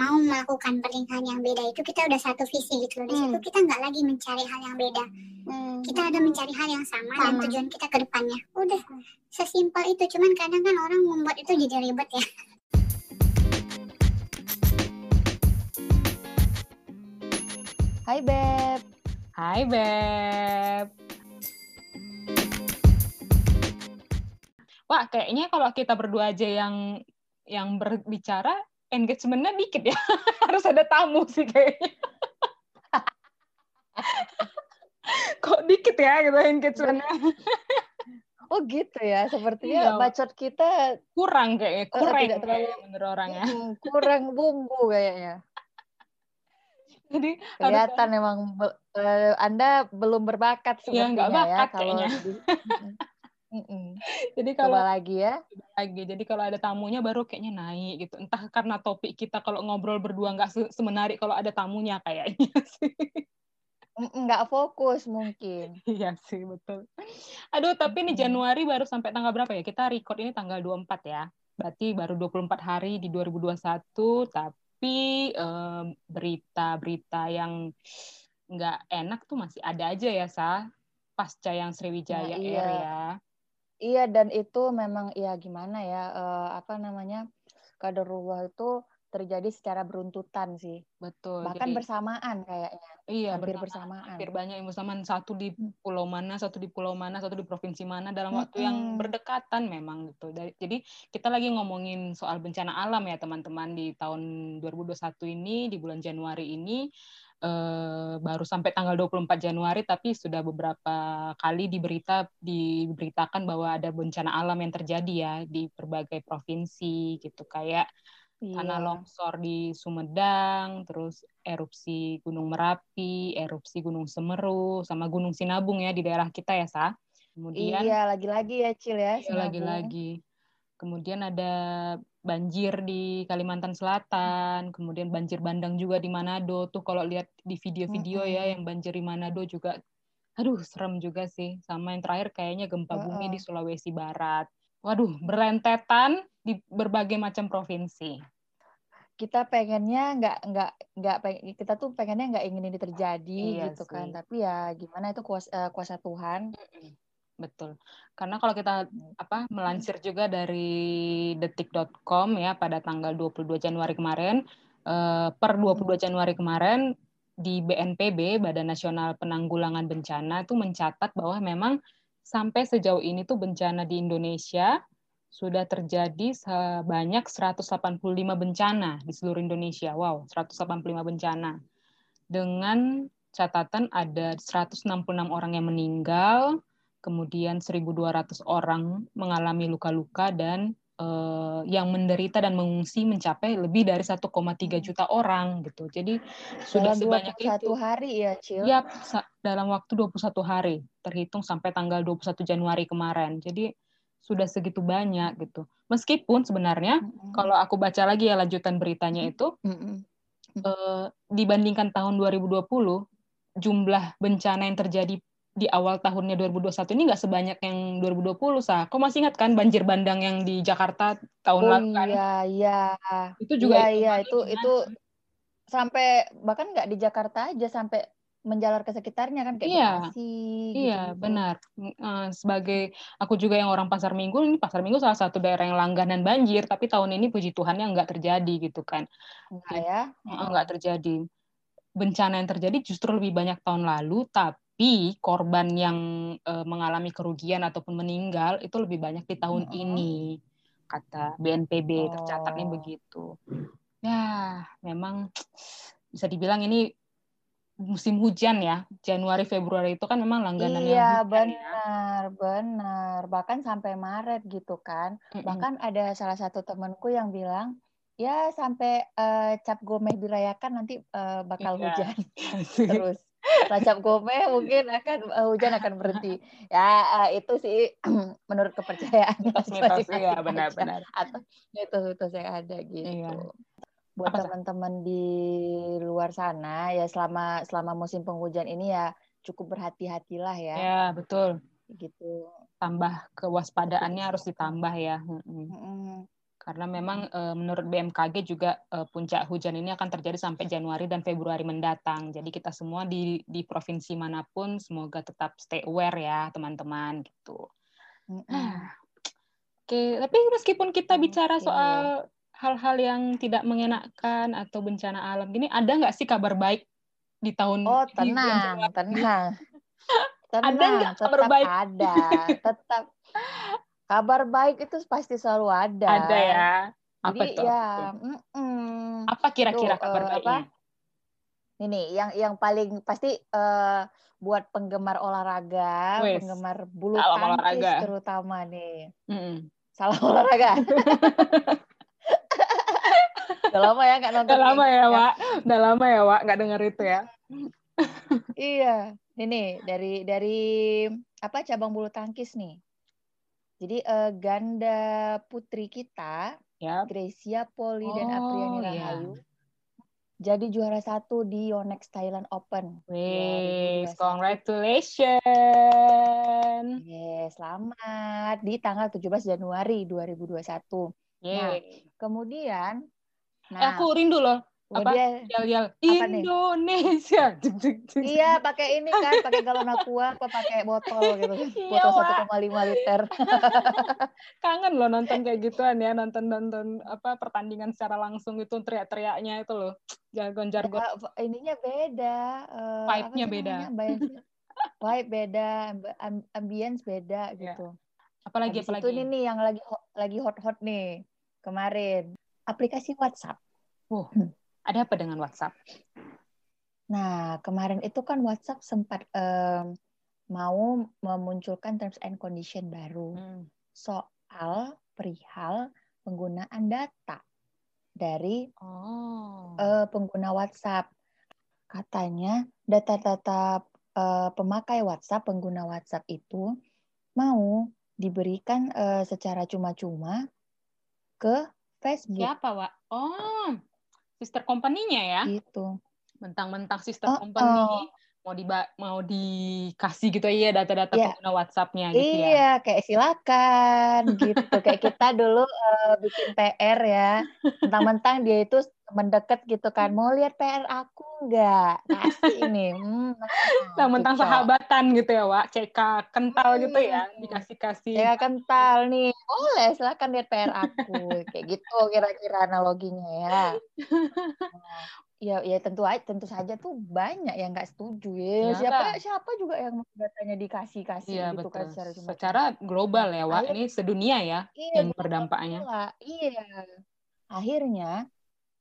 mau melakukan pernikahan yang beda itu kita udah satu visi gitu loh. Di situ Hmm. kita nggak lagi mencari hal yang beda. Hmm. Kita ada mencari hal yang sama, dan Sama. tujuan kita ke depannya. Udah sesimpel itu. Cuman kadang kan orang membuat itu jadi ribet ya. Hai Beb. Hai Beb. Wah, kayaknya kalau kita berdua aja yang yang berbicara, engagementnya dikit ya. Harus ada tamu sih kayaknya. Kok dikit ya gitu engagementnya. Oh gitu ya, sepertinya Iya. bacot kita Kurang kayaknya, kurang tidak terlalu- menurut orangnya. kurang bumbu kayaknya. Jadi harus Kelihatan emang be- eh, Anda belum berbakat Iya, nggak sepertinya ya bakat kalau kayaknya. di- Mm-mm. jadi kalau Coba lagi ya. lagi. Jadi kalau ada tamunya baru kayaknya naik gitu. Entah karena topik kita kalau ngobrol berdua nggak se- semenarik kalau ada tamunya kayaknya sih. Nggak fokus mungkin. Iya sih, betul. Aduh, tapi ini. Januari baru sampai tanggal berapa ya? Kita record ini tanggal 24 ya. Berarti baru 24 hari di 2021, tapi em, berita-berita yang nggak enak tuh masih ada aja ya, Sa. Pasca yang Sriwijaya Nah, Air iya. ya. Iya dan itu memang ya gimana ya eh, apa namanya kaderullah itu terjadi secara beruntutan sih Betul. bahkan Jadi, bersamaan kayaknya iya, hampir bersamaan. bersamaan. hampir banyak yang bersamaan satu di pulau mana satu di pulau mana satu di provinsi mana dalam waktu yang Mm-mm. berdekatan memang gitu jadi kita lagi ngomongin soal bencana alam ya teman-teman di tahun 2021 ini di bulan Januari ini eh, baru sampai tanggal 24 Januari tapi sudah beberapa kali diberita diberitakan bahwa ada bencana alam yang terjadi ya di berbagai provinsi gitu kayak tanah Iya. longsor di Sumedang, terus erupsi Gunung Merapi, erupsi Gunung Semeru, sama Gunung Sinabung ya di daerah kita ya, Sa. Kemudian Iya, lagi-lagi ya Cil ya. iya, lagi-lagi. Kemudian ada banjir di Kalimantan Selatan, kemudian banjir bandang juga di Manado. Tuh kalau lihat di video-video ya yang banjir di Manado juga aduh serem juga sih. Sama yang terakhir kayaknya gempa bumi di Sulawesi Barat. Waduh, berentetan di berbagai macam provinsi. Kita pengennya nggak nggak nggak kita tuh pengennya nggak ingin ini terjadi Iya gitu kan. sih. Tapi ya gimana itu kuasa, eh, kuasa Tuhan. Betul. Karena kalau kita apa melansir juga dari detik.com ya pada tanggal 22 Januari kemarin eh, per 22 Januari kemarin di BNPB Badan Nasional Penanggulangan Bencana itu mencatat bahwa memang sampai sejauh ini tuh bencana di Indonesia sudah terjadi sebanyak 185 bencana di seluruh Indonesia. Wow, 185 bencana. Dengan catatan ada 166 orang yang meninggal, kemudian 1.200 orang mengalami luka-luka dan eh, yang menderita dan mengungsi mencapai lebih dari 1,3 juta orang gitu. Jadi sudah Dalam sebanyak 21 itu. hari ya Cil. Ya, dalam waktu 21 hari, terhitung sampai tanggal 21 Januari kemarin. Jadi sudah segitu banyak gitu. Meskipun sebenarnya Mm-mm. kalau aku baca lagi ya lanjutan beritanya itu Mm-mm. eh, dibandingkan tahun 2020 jumlah bencana yang terjadi di awal tahunnya 2021 ini nggak sebanyak yang 2020 sah. Kau masih ingat kan banjir bandang yang di Jakarta tahun Oh lalu kan? iya iya. Itu juga Iya iya hitungannya itu itu sampai bahkan nggak di Jakarta aja sampai menjalar ke sekitarnya kan kayak Iya, Bekasi Iya, gitu-gitu. benar. Eh, sebagai aku juga yang orang Pasar Minggu, ini Pasar Minggu salah satu daerah yang langganan banjir, tapi tahun ini puji Tuhan yang nggak terjadi gitu kan. Enggak ya? Eh, nggak terjadi. Bencana yang terjadi justru lebih banyak tahun lalu, tapi korban yang eh, mengalami kerugian ataupun meninggal itu lebih banyak di tahun Mm-mm. ini, kata BNPB tercatatnya Oh. begitu. Ya, memang bisa dibilang ini musim hujan ya. Januari Februari itu kan memang langganan Iya hujan ya. benar benar bahkan sampai Maret gitu kan Mm-mm. bahkan ada salah satu temanku yang bilang ya sampai eh, cap gomeh dirayakan nanti eh, bakal Iya. hujan terus setelah cap gomeh mungkin akan eh, hujan akan berhenti ya eh, itu sih menurut kepercayaan iya aja. benar-benar. atau mitos-mitos yang ada gitu Iya. buat teman-teman di luar sana ya selama selama musim penghujan ini ya cukup berhati-hatilah ya Ya, betul. gitu Tambah kewaspadaannya harus ditambah ya. Mm-mm. Mm-mm. Karena memang eh, menurut BMKG juga eh, puncak hujan ini akan terjadi sampai Januari dan Februari mendatang. Jadi kita semua di di provinsi mana pun semoga tetap stay aware ya teman-teman gitu. Mm-mm. Oke, tapi meskipun kita bicara soal hal-hal yang tidak mengenakan atau bencana alam gini, ada nggak sih kabar baik di tahun Oh, tenang, Januari? tenang. Ada Tenang, nggak kabar baik? ada. Tetap kabar baik itu pasti selalu ada. Ada ya. Apa Jadi tuh? ya, Apa mm-mm. Apa kira-kira Tuh, kabar eh, baiknya? Ini yang yang paling pasti eh, buat penggemar olahraga, Wes, penggemar bulu salam tangkis olahraga. terutama nih. Mm-mm. Salah olahraga. Udah lama ya nggak nonton Udah lama kayak ya, gitu Wak. Udah lama ya, Wak, nggak denger itu ya. Iya, ini dari dari apa cabang bulu tangkis nih. Jadi eh, ganda putri kita, Ya. Gracia Poli dan Oh, Apriani iya. Rahayu, jadi juara satu di Yonex Thailand Open. 2021. congratulations. Yes, selamat di tanggal 17 Januari 2021. Yeay. Kemudian, eh, nah, aku rindu loh. Apa? Apa nih? Indonesia. Iya pakai ini kan, pakai galon aqua apa pakai botol gitu Iya, botol Wak. 1,5 liter. Kangen loh nonton kayak gituan ya, nonton-nonton apa pertandingan secara langsung itu teriak-teriaknya itu loh. Jargon-jargon. Ya, ininya beda. eh, Vibe-nya beda. namanya? Vibe beda, amb- am- ambience beda Ya. gitu. Apalagi Habis apalagi. itu ini nih yang lagi lagi hot-hot nih kemarin aplikasi WhatsApp. Ada apa dengan WhatsApp? Nah kemarin itu kan WhatsApp sempat em, mau memunculkan terms and condition baru Hmm. soal perihal penggunaan data dari Oh. eh, pengguna WhatsApp. Katanya data-data eh, pemakai WhatsApp, pengguna WhatsApp itu mau diberikan eh, secara cuma-cuma ke Facebook Siapa, Wak? Oh, sister company-nya ya? gitu. Mentang-mentang sister Oh, company oh. mau diba mau dikasih gitu ya data-data Iya. pengguna WhatsApp-nya gitu ya. Iya, kayak silakan gitu. Kayak kita dulu eh, bikin PR ya. Mentang-mentang dia itu mendekat gitu kan. Mau lihat PR aku nggak? Kasih ini. Hmm, nah, Mentang-mentang cocok. sahabatan gitu ya, Wak. CK kental gitu ya, Hmm. dikasih-kasih. Ya kental nih. Boleh, silakan lihat PR aku. Kayak gitu kira-kira analoginya ya. Nah, ya, ya tentu aja, tentu saja tuh banyak yang nggak setuju ya. Iyalah. Siapa siapa juga yang mau datanya dikasih-kasih Iya, gitu kan betul. secara cuma Secara global ya, Wak. Akhirnya- Ini sedunia ya iya, yang berdampaknya. Iya. Akhirnya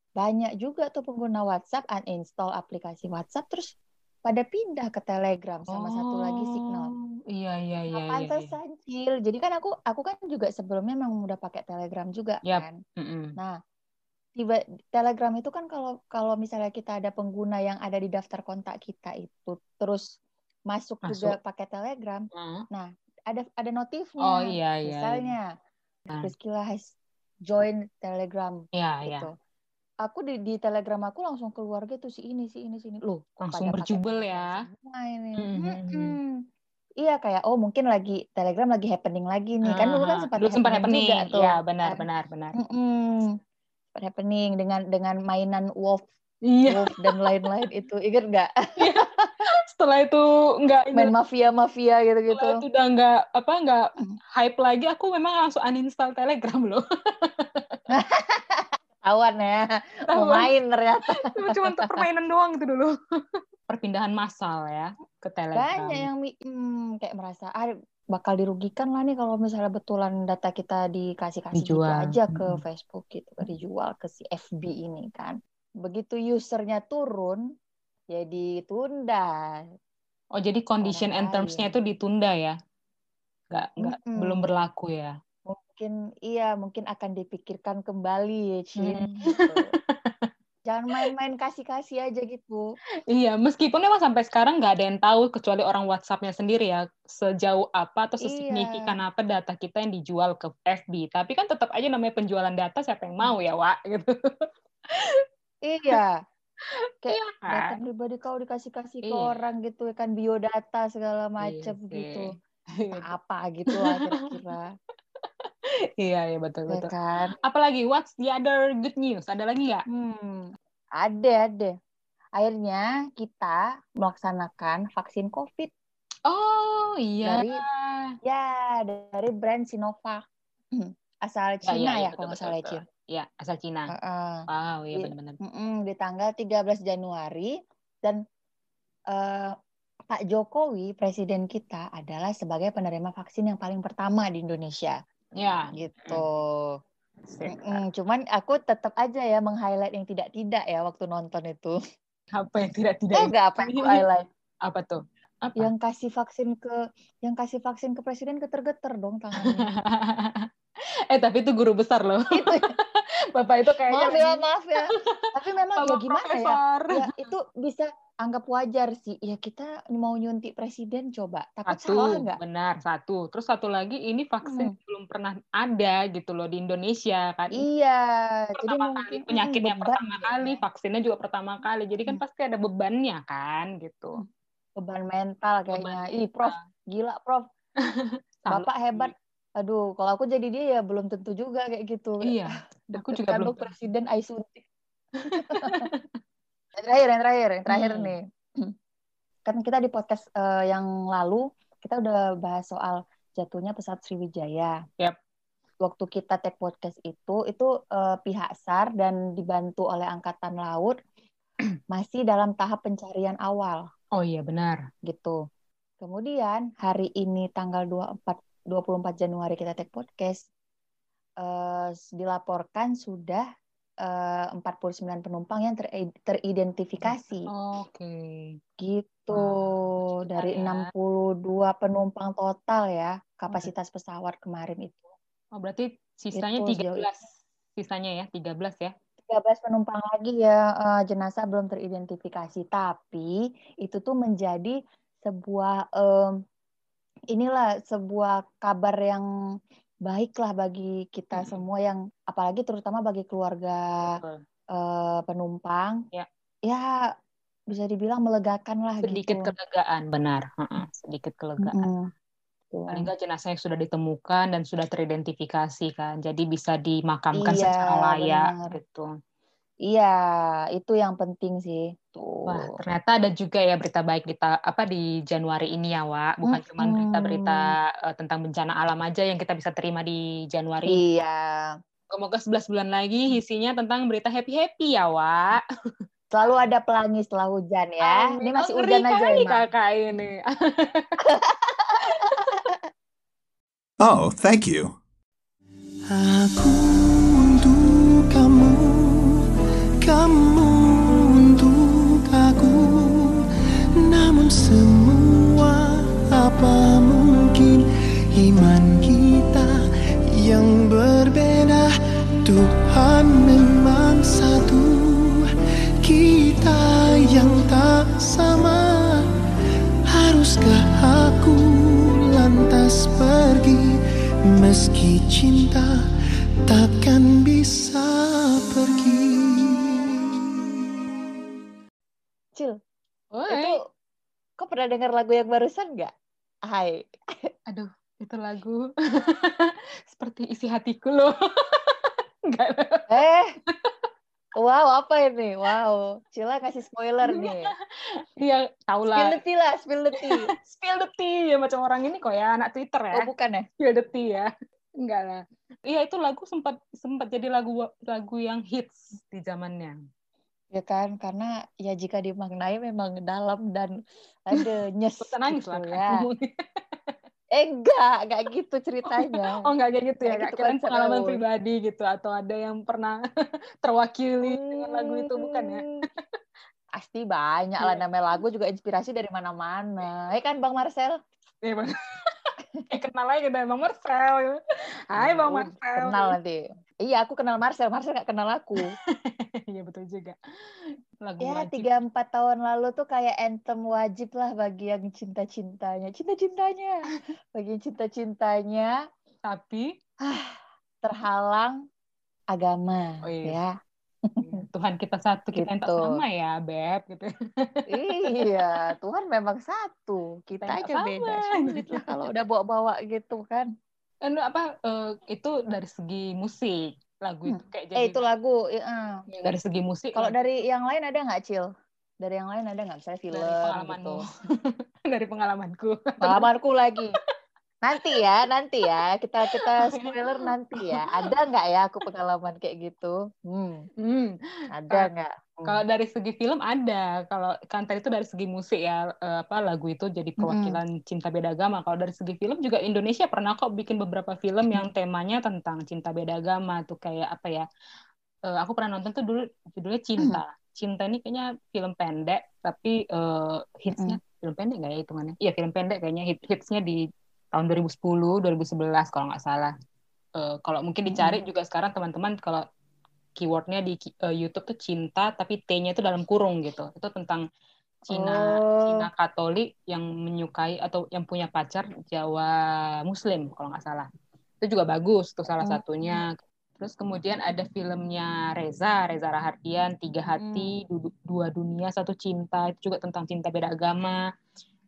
banyak juga tuh pengguna WhatsApp uninstall aplikasi WhatsApp terus pada pindah ke Telegram sama satu lagi Signal. Oh, Iya, iya, iya, Nah, iya. iya. pantesan Cil. Jadi kan aku aku kan juga sebelumnya memang udah pakai Telegram juga Yap. kan. Mm-mm. Nah, tiba Telegram itu kan kalau kalau misalnya kita ada pengguna yang ada di daftar kontak kita itu terus masuk, juga Masuk. pakai Telegram, Hmm. ada ada notifnya. Oh iya, iya. iya. Misalnya Nah. Priscilla has join Telegram Iya, iya. gitu. Aku di, di Telegram aku langsung keluar gitu si ini si ini si ini. Loh, Langsung berjubel ya. semua ini. Hmm, hmm, hmm. Mm-mm. Iya kayak oh mungkin lagi Telegram lagi happening lagi nih. Kan dulu kan Ah, sempat dulu sempat happening. juga tuh. Iya, benar, kan. benar, benar. Mm-mm. Sempat happening dengan dengan mainan Wolf Iya. Wolf dan lain-lain itu. Ingat nggak? Setelah itu nggak ini Main mafia-mafia gitu-gitu. setelah itu udah nggak apa nggak Hmm. hype lagi, aku memang langsung uninstall Telegram loh. Tawan ya. Mau Tahuan. main ternyata. Cuma untuk permainan doang itu dulu. Perpindahan massal ya ke Telegram. Banyak yang hmm, kayak merasa ah bakal dirugikan lah nih kalau misalnya betulan data kita dikasih-kasih gitu Dijual. aja ke Mm-mm. Facebook gitu, dijual ke si FB ini kan. Begitu usernya turun, ya ditunda. Oh, jadi condition and terms-nya itu ditunda ya? Nggak, nggak Mm-mm. belum berlaku ya? Mungkin iya, mungkin akan dipikirkan kembali ya, Cin. Hmm. Gitu. Jangan main-main kasih-kasih aja gitu. Iya, meskipun memang sampai sekarang nggak ada yang tahu kecuali orang WhatsApp-nya sendiri ya sejauh apa atau Iya. sesignifikan apa data kita yang dijual ke FB. Tapi kan tetap aja namanya penjualan data siapa yang mau ya, Wak? Gitu. Iya. Kayak Iya data kan? pribadi kau dikasih-kasih ke Iya. orang gitu kan biodata segala Iya macam sih. gitu. apa gitu lah kira-kira. Iya, iya betul ya betul. kan? Apalagi what's the other good news? Ada lagi nggak? Hmm, ada ada. Akhirnya kita melaksanakan vaksin COVID Oh iya. dari ya dari brand Sinovac asal Ya, Cina iya, ya, betul, kalau nggak salah ya. Iya, asal Cina. Heeh. Wow, iya benar-benar. Mm-mm, di tanggal 13 Januari dan eh, Pak Jokowi presiden kita adalah sebagai penerima vaksin yang paling pertama di Indonesia Ya. gitu. Mm-mm, cuman aku tetap aja ya meng-highlight yang tidak-tidak ya waktu nonton itu. Apa yang tidak tidak Eh enggak apa yang highlight? apa tuh? Apa? Yang kasih vaksin ke yang kasih vaksin ke presiden geter-geter dong tangannya. eh tapi itu guru besar loh. itu Bapak itu kayaknya maaf ya maaf ya. Tapi memang ya Bapak gimana ya? profesor. Ya itu bisa anggap wajar sih. Ya kita mau nyuntik presiden coba. Takut Satu, salah nggak? benar satu. Terus satu lagi ini vaksin Hmm. belum pernah ada gitu loh di Indonesia kan. Iya, jadi pertama mungkin kali penyakit yang beban pertama ya. kali, vaksinnya juga pertama kali. Jadi kan Hmm. pasti ada bebannya kan gitu. beban mental kayaknya. Ih, Prof, gila, Prof. Bapak hebat. Aduh, kalau aku jadi dia ya belum tentu juga kayak gitu. Iya, aku juga belum lu presiden ai suntik. yang terakhir, yang terakhir, yang terakhir Hmm. nih. Kan kita di podcast eh, yang lalu kita udah bahas soal jatuhnya pesawat Sriwijaya. Yap. Waktu kita take podcast itu, itu eh, pihak SAR dan dibantu oleh Angkatan Laut masih dalam tahap pencarian awal Oh iya benar. gitu. Kemudian hari ini tanggal 24 24 Januari kita take podcast eh, dilaporkan sudah eh, 49 penumpang yang ter- teridentifikasi Oke. gitu Wah, lucu dari sekali ya. 62 penumpang total ya kapasitas pesawat kemarin itu. Oh berarti sisanya Itu sejauh 13. Sisanya ya 13 ya. 13 penumpang lagi ya eh, jenazah belum teridentifikasi tapi itu tuh menjadi sebuah em, inilah sebuah kabar yang baik lah bagi kita Mm-mm. semua yang apalagi terutama bagi keluarga Betul. eh, penumpang Ya. ya bisa dibilang melegakan lah Sedikit gitu. kelegaan, benar. Heeh, Sedikit kelegaan. Tuh. Paling nggak jenazah yang sudah ditemukan dan sudah teridentifikasi kan. Jadi bisa dimakamkan Iya, secara layak benar. gitu. Iya, itu yang penting sih. Tuh. Wah, ternyata ada juga ya berita baik di apa di Januari ini ya, Wak. Bukan cuma Mm-mm. berita-berita eh, tentang bencana alam aja yang kita bisa terima di Januari. Iya. Semoga 11 bulan lagi isinya tentang berita happy-happy ya, Wak. Selalu ada pelangi setelah hujan ya. Amin. Ini masih Oh, hujan aja kali emang. kakak ini. Oh, thank you. Aku kamu untuk aku. Namun semua apa mungkin iman kita yang berbeda. Tuhan memang satu, kita yang tak sama. Haruskah aku lantas pergi Meski cinta takkan bisa pergi Cil, Woi, itu kok pernah dengar lagu yang barusan nggak? Hai. aduh, itu lagu seperti isi hatiku loh. Enggak. Eh. Wow, apa ini? Wow. Cila ngasih spoiler nih. Iya, tau Spill lah. the tea lah, spill the tea. Spill the tea ya macam orang ini kok ya, anak Twitter ya. Oh, bukan ya? Spill the tea ya. Enggak lah. Iya, itu lagu sempat sempat jadi lagu lagu yang hits di zamannya. Ya kan, karena ya jika dimaknai memang dalam dan ada nyes nangis gitu lah ya. kan. Eh enggak, enggak gitu ceritanya. Oh enggak kayak gitu ya, Kak. gitu konsepnya, pengalaman Wul. pribadi gitu atau ada yang pernah terwakili dengan lagu itu bukan ya? Hmm, Pasti banyak lah Iya. namanya lagu juga inspirasi dari mana-mana. Eh kan Bang Marcel? Iya, Bang. eh kenal aja kita Bang Marcel. Hai Bang Marcel. Kenal nanti. Iya, aku kenal Marcel. Marcel nggak kenal aku. Iya betul juga. Lagu Ya, tiga empat tahun lalu tuh kayak anthem wajib lah bagi yang cinta-cintanya. Cinta-cintanya. Bagi yang cinta-cintanya Tapi terhalang agama. Oh, iya. Ya. Ya, Tuhan kita satu, kita yang tak Gitu. sama ya, Beb gitu. iya, Tuhan memang satu. Kita Kita aja sama. beda. Lah kalau udah bawa-bawa gitu kan. Anu apa eh, itu dari segi musik lagu itu kayak jadi Eh itu lagu. iya, eh. yang dari segi musik Kalau dari yang lain ada nggak Cil? Dari yang lain ada nggak? Misalnya film dari pengalamanmu gitu. dari pengalamanku Pengalamanku lagi. Nanti ya, nanti ya. Kita kita spoiler nanti ya. Ada nggak ya aku pengalaman kayak gitu? Hmm, Hmm. ada nggak? Hmm. Kalau dari segi film ada, kalau kan tadi itu dari segi musik ya eh, apa lagu itu jadi perwakilan cinta beda agama. Kalau dari segi film juga Indonesia pernah kok bikin beberapa film yang temanya tentang cinta beda agama tuh kayak apa ya? eh, aku pernah nonton tuh dulu judulnya Cinta. Cinta ini kayaknya film pendek tapi eh, hitsnya film pendek nggak ya hitungannya? Iya film pendek kayaknya hit hitsnya di tahun 2010 2011 kalau nggak salah. Eh, kalau mungkin dicari juga sekarang teman-teman kalau keywordnya di eh, YouTube tuh cinta tapi T-nya itu dalam kurung gitu. Itu tentang Cina Oh. Cina Katolik yang menyukai atau yang punya pacar Jawa Muslim kalau nggak salah. Itu juga bagus tuh salah Oh. satunya. Terus kemudian ada filmnya Reza, Reza Rahardian, Tiga Hati, Du- Dua Dunia, Satu Cinta. Itu juga tentang cinta beda agama.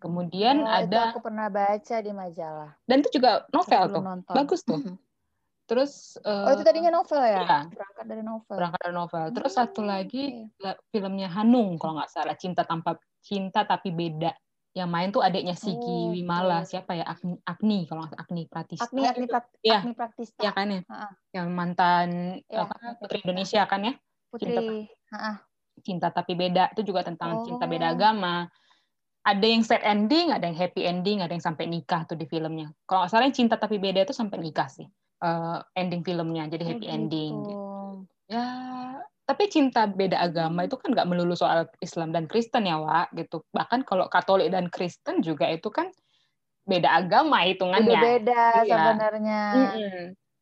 Kemudian Oh, itu ada aku pernah baca di majalah. dan itu juga novel tuh. nonton. Bagus tuh. Mhm. Terus Oh itu eh, tadinya novel ya? iya. Berangkat dari novel. berangkat dari novel. Terus Hmm, satu lagi filmnya Hanung kalau nggak salah Cinta tanpa Cinta tapi beda. Yang main tuh adiknya Sigi Oh, Wimala oke. siapa ya Agni, Agni kalau nggak salah Agni Pratista. Agni Agni Prat- Iya. Agni Praktista. Iya kan ya? Ha-ha. Yang mantan Iya, apa, Putri. Indonesia kan ya? Putri. Ha-ha. Cinta tapi beda itu juga tentang cinta beda Oh. agama. Ada yang sad ending, ada yang happy ending, ada yang sampai nikah tuh di filmnya. Kalau nggak salah yang cinta tapi beda itu sampai nikah sih. Eh, ending filmnya jadi Oh, happy ending. gitu. Ya, tapi cinta beda agama itu kan nggak melulu soal Islam dan Kristen ya, Wak, gitu. Bahkan kalau Katolik dan Kristen juga itu kan beda agama hitungannya. Udah beda Iya. sebenarnya. Mm-mm.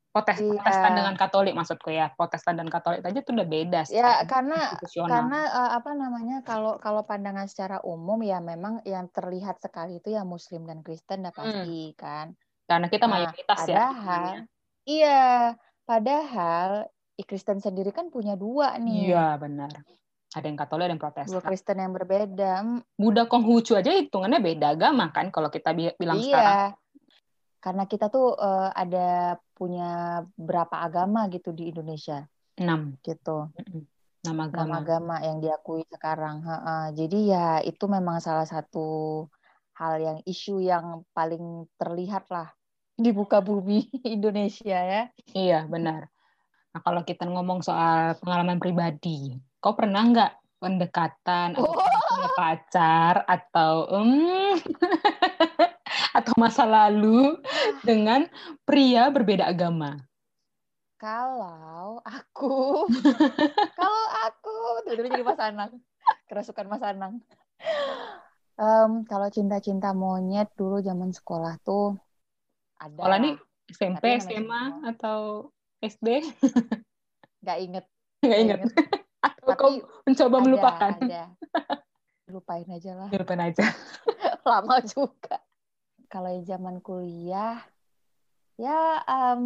Protes- Iya. Protestan dengan Katolik maksudku ya. Protestan dan Katolik aja tuh udah beda. Ya karena karena eh, apa namanya kalau kalau pandangan secara umum ya memang yang terlihat sekali itu ya Muslim dan Kristen Hmm. udah pasti kan. Karena kita Nah, mayoritas ya. Padahal iya, padahal i Kristen sendiri kan punya dua nih. Iya, benar. Ada yang Katolik, ada yang Dua Protestan. Kristen yang berbeda. Mm, Buddha Konghucu aja hitungannya beda agama kan kalau kita bi- bilang sekarang. Karena kita tuh eh, ada punya berapa agama gitu di Indonesia Enam. gitu. Nama agama. Nama agama yang diakui sekarang. Ha-ha. Jadi ya itu memang salah satu hal yang isu yang paling terlihat lah di muka bumi Indonesia ya. Iya, benar. Nah, kalau kita ngomong soal pengalaman pribadi, kau pernah nggak pendekatan atau Oh. punya pacar atau em, atau masa lalu dengan pria berbeda agama? Kalau aku, kalau aku, tiba-tiba jadi Mas Anang, kerasukan Mas Anang. Em, kalau cinta-cinta monyet dulu zaman sekolah tuh ada. Sekolah nih SMP, SMA atau SD? Nggak inget. Nggak nggak ingat. Atau Tapi kau mencoba ada, melupakan? Ada. Lupain aja lah. Lupain aja. lama juga. Kalau zaman kuliah, ya em,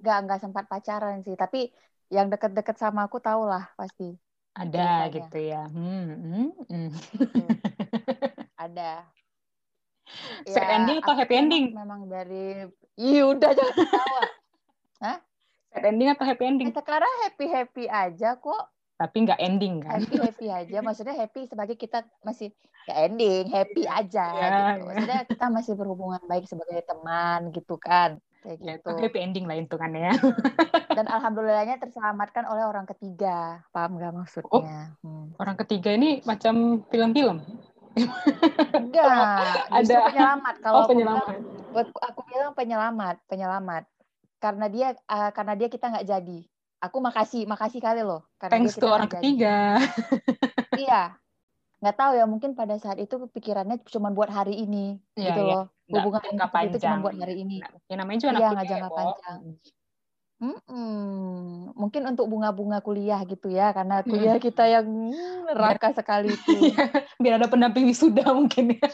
nggak nggak sempat pacaran sih. Tapi yang deket-deket sama aku tau lah pasti Ada Ceritanya. gitu ya. Hmm, hmm, hmm. ada. Sad ending atau happy ending? Memang dari, iya udah jangan ketawa. Sad ending atau happy ending? Sekarang happy happy aja kok, Tapi nggak ending kan? happy happy aja. Maksudnya happy sebagai kita masih ya ending, happy aja Ya, gitu. ya. Maksudnya kita masih berhubungan baik sebagai teman gitu kan, kayak Ya, itu gitu. happy ending lah hitungannya ya. dan alhamdulillahnya terselamatkan oleh orang ketiga paham nggak maksudnya Hmm. Orang ketiga ini macam film-film. enggak Ada- penyelamat kalau Oh, aku bilang penyelamat. aku bilang penyelamat penyelamat karena dia eh, karena dia kita nggak jadi aku makasih makasih kali loh karena Thanks to orang nggak ketiga. iya nggak tahu ya mungkin pada saat itu pikirannya cuma buat hari ini Iya, gitu iya. loh Nggak hubungan jangka kita itu cuma buat hari ini Nah, yang namanya juga anak Iya, nggak ya, jangka Bo. panjang. Mm-mm. mungkin untuk bunga-bunga kuliah gitu ya karena kuliah kita yang hmm, neraka sekali itu Biar ada pendamping wisuda mungkin ya.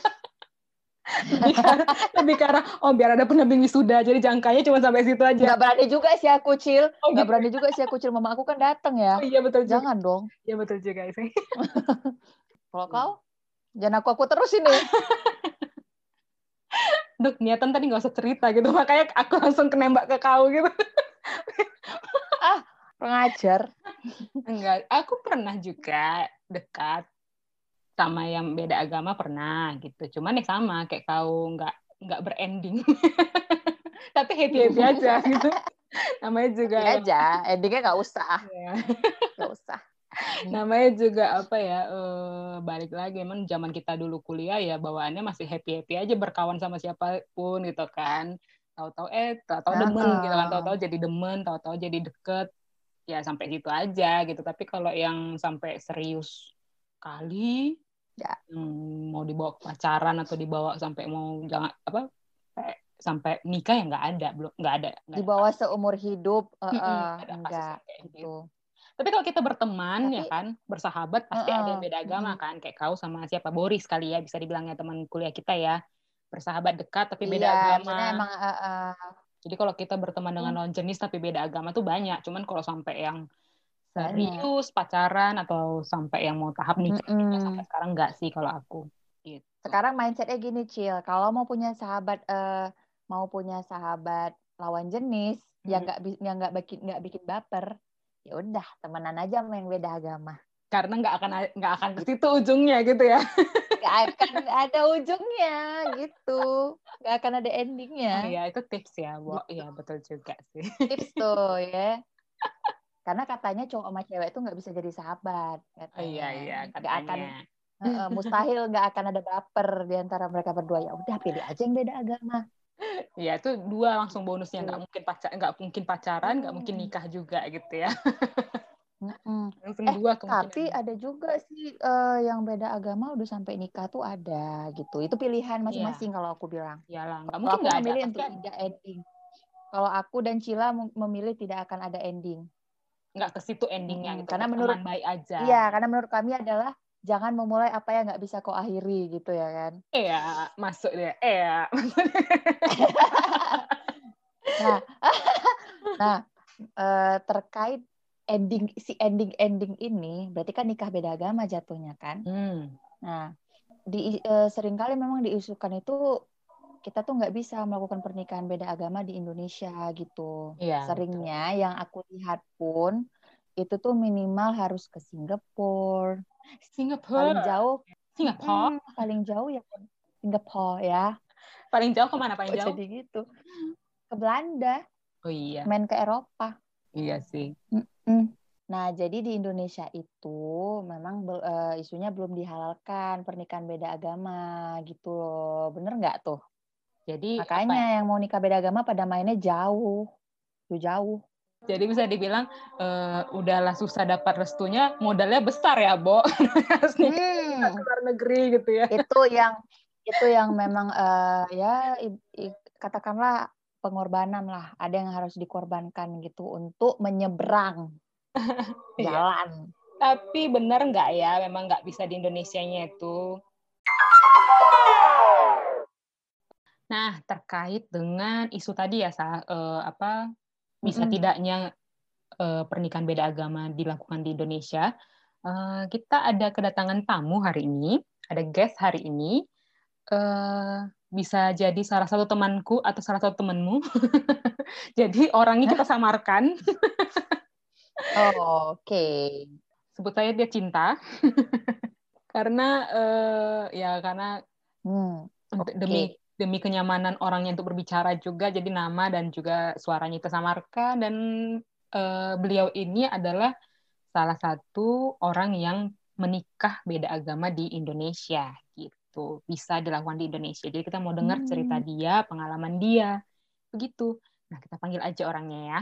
Lebih ke arah, oh biar ada pendamping wisuda, jadi jangkanya cuma sampai situ aja. nggak berani juga sih aku cil Oh, nggak gitu. berani juga sih aku cil mama aku kan datang ya Oh, iya betul juga. jangan dong Iya betul juga sih. kalau kau jangan aku aku terus ini Duk, niatan tadi nggak usah cerita gitu. Makanya aku langsung kenembak ke kau gitu. Pengajar. Enggak, aku pernah juga dekat sama yang beda agama pernah gitu. Cuman ya sama kayak kau nggak nggak berending. Tapi happy happy aja. gitu. Namanya juga Ya aja, endingnya nggak usah, ya, nggak usah. namanya juga apa ya eh, balik lagi emang zaman kita dulu kuliah ya bawaannya masih happy happy aja berkawan sama siapa pun gitu kan. Tahu-tahu eh tahu-tahu demen gitu kan. Tahu-tahu jadi demen tahu-tahu jadi deket. Ya sampai situ aja gitu. Tapi kalau yang sampai serius kali Ya. yang mau dibawa pacaran atau dibawa sampai mau jangan apa sampai- sampai nikah ya nggak ada belum nggak ada nggak Di ada bawah seumur hidup, eh, eh, ada kasus enggak kayak gitu. tapi kalau kita berteman Tapi- ya kan, bersahabat pasti ada yang beda agama mm. kan. Kayak kau sama siapa Boris kali ya bisa dibilangnya teman kuliah kita ya. Bersahabat dekat tapi beda Iya, agama. emang eh, eh, Jadi kalau kita berteman dengan Hmm. lawan jenis tapi beda agama tuh banyak. Cuman kalau sampai yang. Serius pacaran atau sampai yang mau tahap nikah, Mm-mm. sampai sekarang enggak sih kalau aku. Gitu. sekarang mindsetnya gini, Cil. Kalau mau punya sahabat eh mau punya sahabat lawan jenis yang Hmm. nggak bi- yang nggak bikin nggak bikin baper, ya udah temenan aja sama yang beda agama. Karena nggak akan nggak akan ke situ ujungnya gitu ya. Nggak akan ada ujungnya gitu, nggak akan ada endingnya. Oh iya, itu tips ya, Bo. Iya, betul juga sih. Tips tuh ya. Karena katanya cowok sama cewek itu nggak bisa jadi sahabat. Oh Katanya. iya, iya, Nggak akan. Heeh, mustahil nggak akan ada baper di antara mereka berdua ya udah pilih aja yang beda agama Ya itu dua langsung bonusnya nggak mungkin pacar nggak mungkin pacaran nggak mungkin Hmm. nikah juga gitu ya Mm-mm. langsung Eh, dua kemungkinan tapi ada juga sih eh, yang beda agama udah sampai nikah tuh ada gitu itu pilihan masing-masing kalau aku bilang Iyalah, nggak mungkin aku nggak ada memilih untuk ada. tidak ending kalau aku dan Cila mem- memilih tidak akan ada ending nggak ke situ endingnya gitu karena menurut- baik aja iya karena menurut kami adalah jangan memulai apa yang nggak bisa kau akhiri gitu ya kan iya masuk dia iya Nah, nah eh, terkait ending si ending ending ini berarti kan nikah beda agama jatuhnya kan. hmm. Nah, di eh, sering kali memang diusulkan itu kita tuh nggak bisa melakukan pernikahan beda agama di Indonesia gitu. Iya, Seringnya yang aku lihat pun itu tuh minimal harus ke Singapura. Paling Singapura jauh, Singapura mm, paling jauh ya Singapura ya. paling jauh ke mana paling Kok jauh jadi gitu. Ke Belanda, oh iya main ke Eropa. iya sih Mm. Nah, jadi di Indonesia itu memang eh, isunya belum dihalalkan pernikahan beda agama gitu loh. Bener nggak tuh? Jadi apa Makanya ya? yang mau nikah beda agama pada mainnya jauh. Tuh jauh. jadi bisa dibilang eh, udahlah susah dapat restunya modalnya besar ya Bo Hmm, ke luar negeri gitu ya itu yang itu yang memang eh, ya i- i- katakanlah pengorbanan lah. Ada yang harus dikorbankan gitu untuk menyeberang Iya. jalan. Tapi benar nggak ya, memang nggak bisa di Indonesianya itu. Nah, terkait dengan isu tadi ya, Sa, eh, apa bisa Mm-mm. tidaknya eh, pernikahan beda agama dilakukan di Indonesia, eh, kita ada kedatangan tamu hari ini, ada guest hari ini. Eh, bisa jadi salah satu temanku atau salah satu temanmu. jadi orangnya kita samarkan. Oh, Oke. sebut saya dia cinta karena eh, ya karena Hmm, Oke. demi demi kenyamanan orangnya untuk berbicara juga jadi nama dan juga suaranya kita samarkan dan eh, beliau ini adalah salah satu orang yang menikah beda agama di Indonesia gitu. Bisa dilakukan di Indonesia. Jadi kita mau dengar Hmm. cerita dia pengalaman dia. Begitu. Nah kita panggil aja orangnya ya.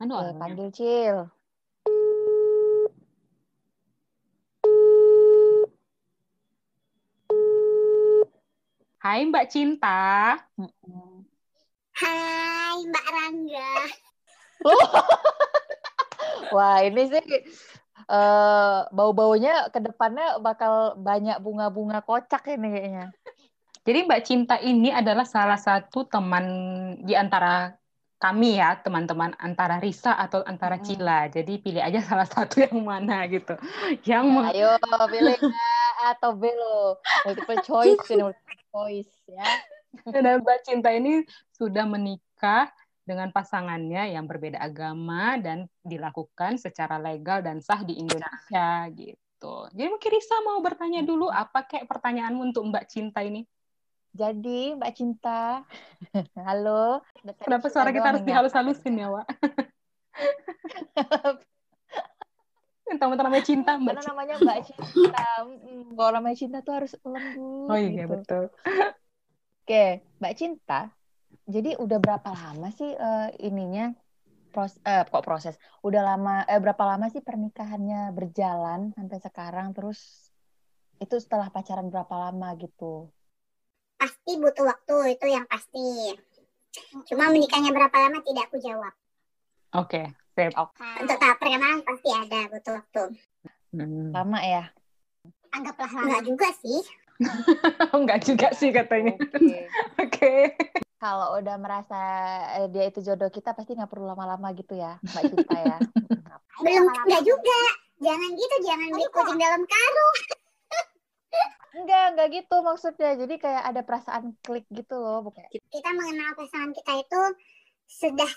Mana orangnya? panggil Cil. Hai Mbak Cinta. Hai Mbak Rangga. Wah, ini sih eh, bau-baunya ke depannya bakal banyak bunga-bunga kocak ini kayaknya. Jadi Mbak Cinta ini adalah salah satu teman di antara kami ya, teman-teman antara Risa atau antara. Cila. Jadi pilih aja salah satu yang mana gitu. Yang meng- Ayo pilih A atau B lo. Multiple choice multiple choice ya. Dan Mbak Cinta ini sudah menikah dengan pasangannya yang berbeda agama dan dilakukan secara legal dan sah di Indonesia gitu. Jadi mungkin Risa mau bertanya dulu apa kayak pertanyaanmu untuk Mbak Cinta ini? Jadi Mbak Cinta, halo. Kenapa suara kita harus dihalus-halusin ya, Wak? Mentang-mentang namanya cinta, Mbak Karena namanya Mbak Cinta. Kalau namanya cinta tuh harus lembut. Oh iya, gitu. betul. Oke, Mbak Cinta. Jadi udah berapa lama sih uh, ininya pros eh, kok proses? Udah lama eh berapa lama sih pernikahannya berjalan sampai sekarang terus itu setelah pacaran berapa lama gitu? Pasti butuh waktu itu yang pasti. Cuma menikahnya berapa lama tidak aku jawab. Oke, Untuk tahap perkenalan pasti ada butuh waktu. Hmm. Lama ya? Anggaplah lama. Enggak juga sih. Enggak juga sih katanya. Oke. Oke. Kalau udah merasa eh, dia itu jodoh kita pasti nggak perlu lama-lama gitu ya, Mbak Cinta ya. Belum enggak juga. Jangan gitu, jangan beli kucing dalam karung. Enggak, enggak gitu maksudnya. Jadi kayak ada perasaan klik gitu loh, bukan? Kita mengenal pasangan kita itu sudah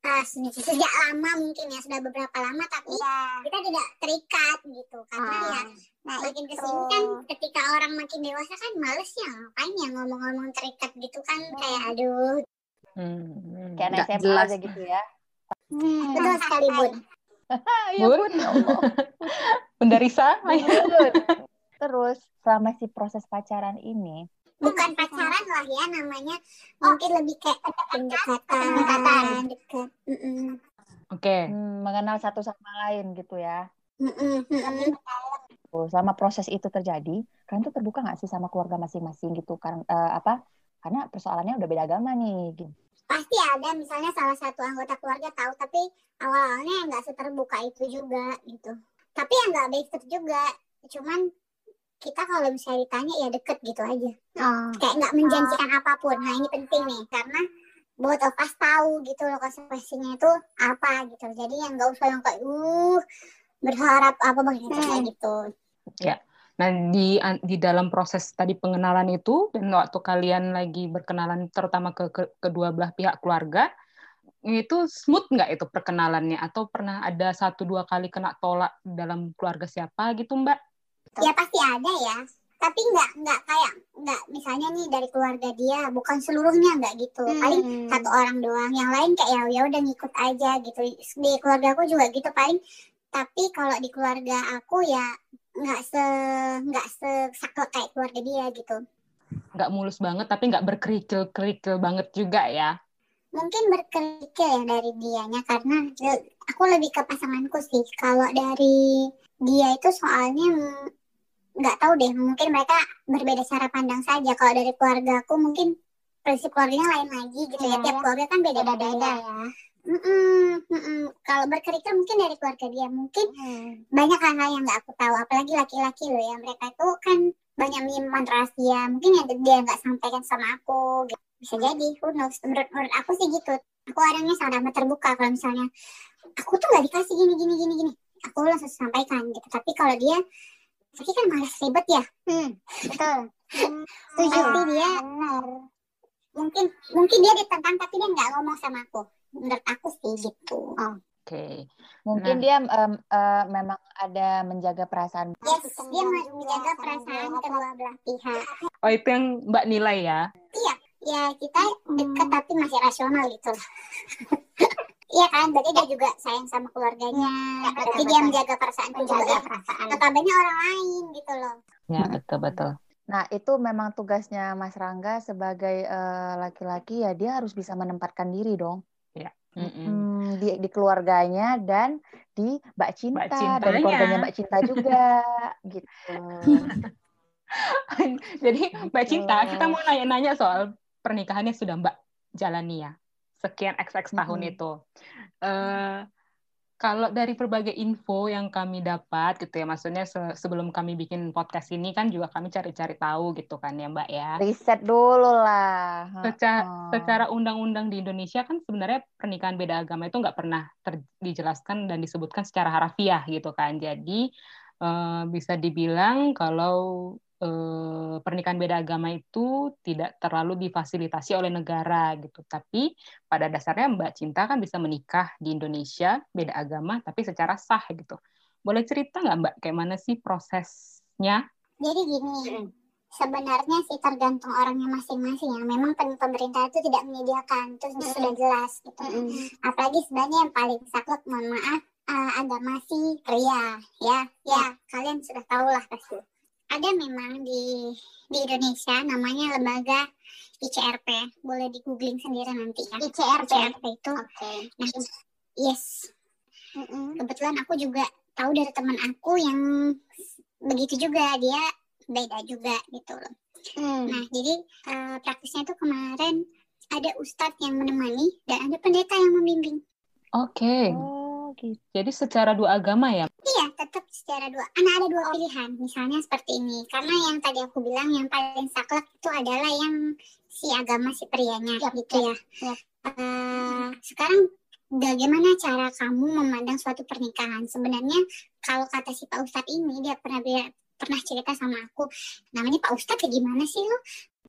uh, sejak lama mungkin ya sudah beberapa lama tapi ya. kita tidak terikat gitu karena Ah. ya nah makin ke sini kan ketika orang makin dewasa kan males ya ngapain ya ngomong-ngomong terikat gitu kan kayak aduh Hmm. Kayak anak Nggak SMA jelas. aja gitu ya. betul sekali bun ya Bun? ya. Bunda Risa? Bun. Terus selama si proses pacaran ini, bukan pacaran lah ya namanya mungkin lebih kayak pendekatan pendekatan dekat Mm-mm. Oke. hmm, mengenal satu sama lain gitu ya. Mm-mm. Tuh, selama proses itu terjadi, kalian tuh terbuka nggak sih sama keluarga masing-masing gitu? Karena eh, apa? Karena persoalannya udah beda agama nih. Gitu. pasti ada misalnya salah satu anggota keluarga tahu tapi awal-awalnya nggak seterbuka itu juga gitu tapi ya nggak baik juga cuman kita kalau misalnya ditanya ya deket gitu aja. Kayak nggak menjanjikan apa pun. Nah ini penting nih karena both of us tahu gitu loh konsekuensinya itu apa gitu. Jadi yang nggak usah yang kayak uh berharap apa begitu kayak gitu. Nah, di di dalam proses tadi pengenalan itu dan waktu kalian lagi berkenalan terutama ke, ke kedua belah pihak keluarga itu smooth nggak itu perkenalannya? Atau pernah ada satu dua kali kena tolak dalam keluarga siapa gitu Mbak? Ya pasti ada ya. Tapi nggak nggak kayak nggak misalnya nih dari keluarga dia bukan seluruhnya nggak gitu. Paling satu orang doang. Yang lain kayak ya ya udah ngikut aja gitu. Di keluarga aku juga gitu paling. Tapi kalau di keluarga aku ya nggak se nggak se kayak keluarga dia gitu. Nggak mulus banget tapi nggak berkerikil-kerikil banget juga ya. mungkin berkerikil ya dari dianya karena aku lebih ke pasanganku sih. Kalau dari dia itu soalnya nggak tahu deh mungkin mereka berbeda cara pandang saja. Kalau dari keluarga aku mungkin prinsip keluarganya lain lagi gitu ya. Tiap keluarga kan beda-beda. Ya. Mm-mm, mm-mm. kalau berkerikil mungkin dari keluarga dia. Mungkin banyak hal-hal yang nggak aku tahu. Apalagi laki-laki loh ya. Mereka itu kan banyak menyimpan rahasia. Mungkin yang dia nggak sampaikan sama aku gitu. bisa jadi. Who knows? Menurut, menurut aku sih gitu. Aku orangnya sangat amat terbuka. Kalau misalnya aku tuh nggak dikasih gini gini gini gini. Aku langsung sampaikan gitu. Tapi kalau dia tapi kan malas ribet ya. Hmm, betul. Setuju. Pasti dia mungkin mungkin dia ditentang tapi dia nggak ngomong sama aku. Menurut aku sih gitu. Oke. Mungkin Nah. dia em, eh, memang ada menjaga perasaan. yes dia menjaga perasaan kedua belah pihak. Oh itu yang Mbak nilai ya? ya kita dekat tapi masih rasional gitu Iya kan, berarti dia juga sayang sama keluarganya. berarti dia menjaga perasaan menjaga perasaan. Notabene orang lain gitu loh. Ya betul betul. Nah, itu memang tugasnya Mas Rangga sebagai eh, laki-laki ya dia harus bisa menempatkan diri dong. Mm-mm. Hmm, di, di keluarganya dan di Mbak Cinta Mbak dan Cintanya. keluarganya Mbak Cinta juga gitu. Jadi Mbak Cinta, kita mau nanya-nanya soal pernikahannya sudah Mbak jalani ya. Sekian XX tahun Mm-mm. itu. Eh, kalau dari berbagai info yang kami dapat gitu ya, maksudnya se- sebelum kami bikin podcast ini kan juga kami cari-cari tahu gitu kan ya Mbak ya. Riset dulu lah. Secara, Heeh. secara undang-undang di Indonesia kan sebenarnya pernikahan beda agama itu nggak pernah dijelaskan dan disebutkan secara harafiah gitu kan. Jadi eh, bisa dibilang kalau eh, pernikahan beda agama itu tidak terlalu difasilitasi oleh negara gitu. Tapi pada dasarnya Mbak Cinta kan bisa menikah di Indonesia beda agama tapi secara sah gitu. Boleh cerita nggak Mbak kayak mana sih prosesnya? Jadi gini, sebenarnya sih tergantung orangnya masing-masing ya. Memang pemerintah itu tidak menyediakan, itu sudah jelas gitu. Apalagi sebenarnya yang paling saklek, mohon maaf, uh, agama si pria ya. Ya, kalian sudah tahu lah pasti. Ada memang di di Indonesia namanya lembaga ICRP. Boleh di googling sendiri nanti ya. ICRP, ICRP itu. Oke. Nah, yes. Kebetulan aku juga tahu dari teman aku yang begitu juga dia beda juga gitu loh. Nah jadi uh, praktisnya tuh kemarin ada ustadz yang menemani dan ada pendeta yang membimbing. Oke. Oh, gitu. Jadi secara dua agama ya? Iya, tetap secara dua. Nah, ada dua pilihan. Misalnya seperti ini. Karena yang tadi aku bilang yang paling saklek itu adalah yang si agama si prianya Yap, gitu ya. yap. Eh, sekarang bagaimana cara kamu memandang suatu pernikahan? Sebenarnya kalau kata si Pak Ustadz ini dia pernah pernah cerita sama aku, namanya Pak Ustadz kayak gimana sih lo?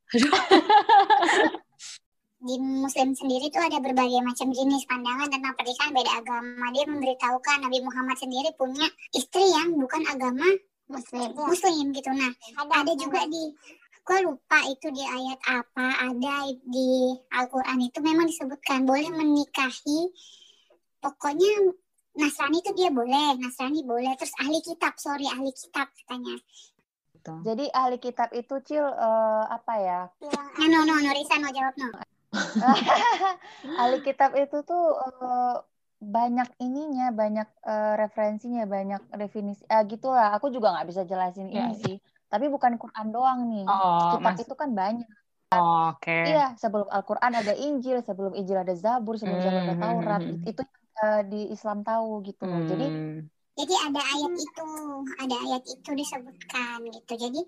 di Muslim sendiri itu ada berbagai macam jenis pandangan tentang pernikahan beda agama. Dia memberitahukan Nabi Muhammad sendiri punya istri yang bukan agama Muslim. Muslim gitu. Nah, ada, juga di gue lupa itu di ayat apa ada di Al-Quran itu memang disebutkan boleh menikahi pokoknya Nasrani itu dia boleh Nasrani boleh terus ahli kitab sorry ahli kitab katanya Jadi ahli kitab itu cil eh, apa ya? nah, no no no Risa mau jawab no ahli kitab itu tuh eh, banyak ininya, banyak eh, referensinya, banyak definisi. Ah gitulah. Aku juga nggak bisa jelasin Ya, ini sih. Tapi bukan Quran doang nih. Oh, kitab mas- itu kan banyak. Oke. Iya, sebelum Al-Quran ada Injil, sebelum Injil ada Zabur, sebelum Zabur ada Hmm, Taurat. hmm, hmm. Itu eh, di Islam tahu gitu. loh. Jadi Hmm. jadi ada ayat itu ada ayat itu disebutkan gitu jadi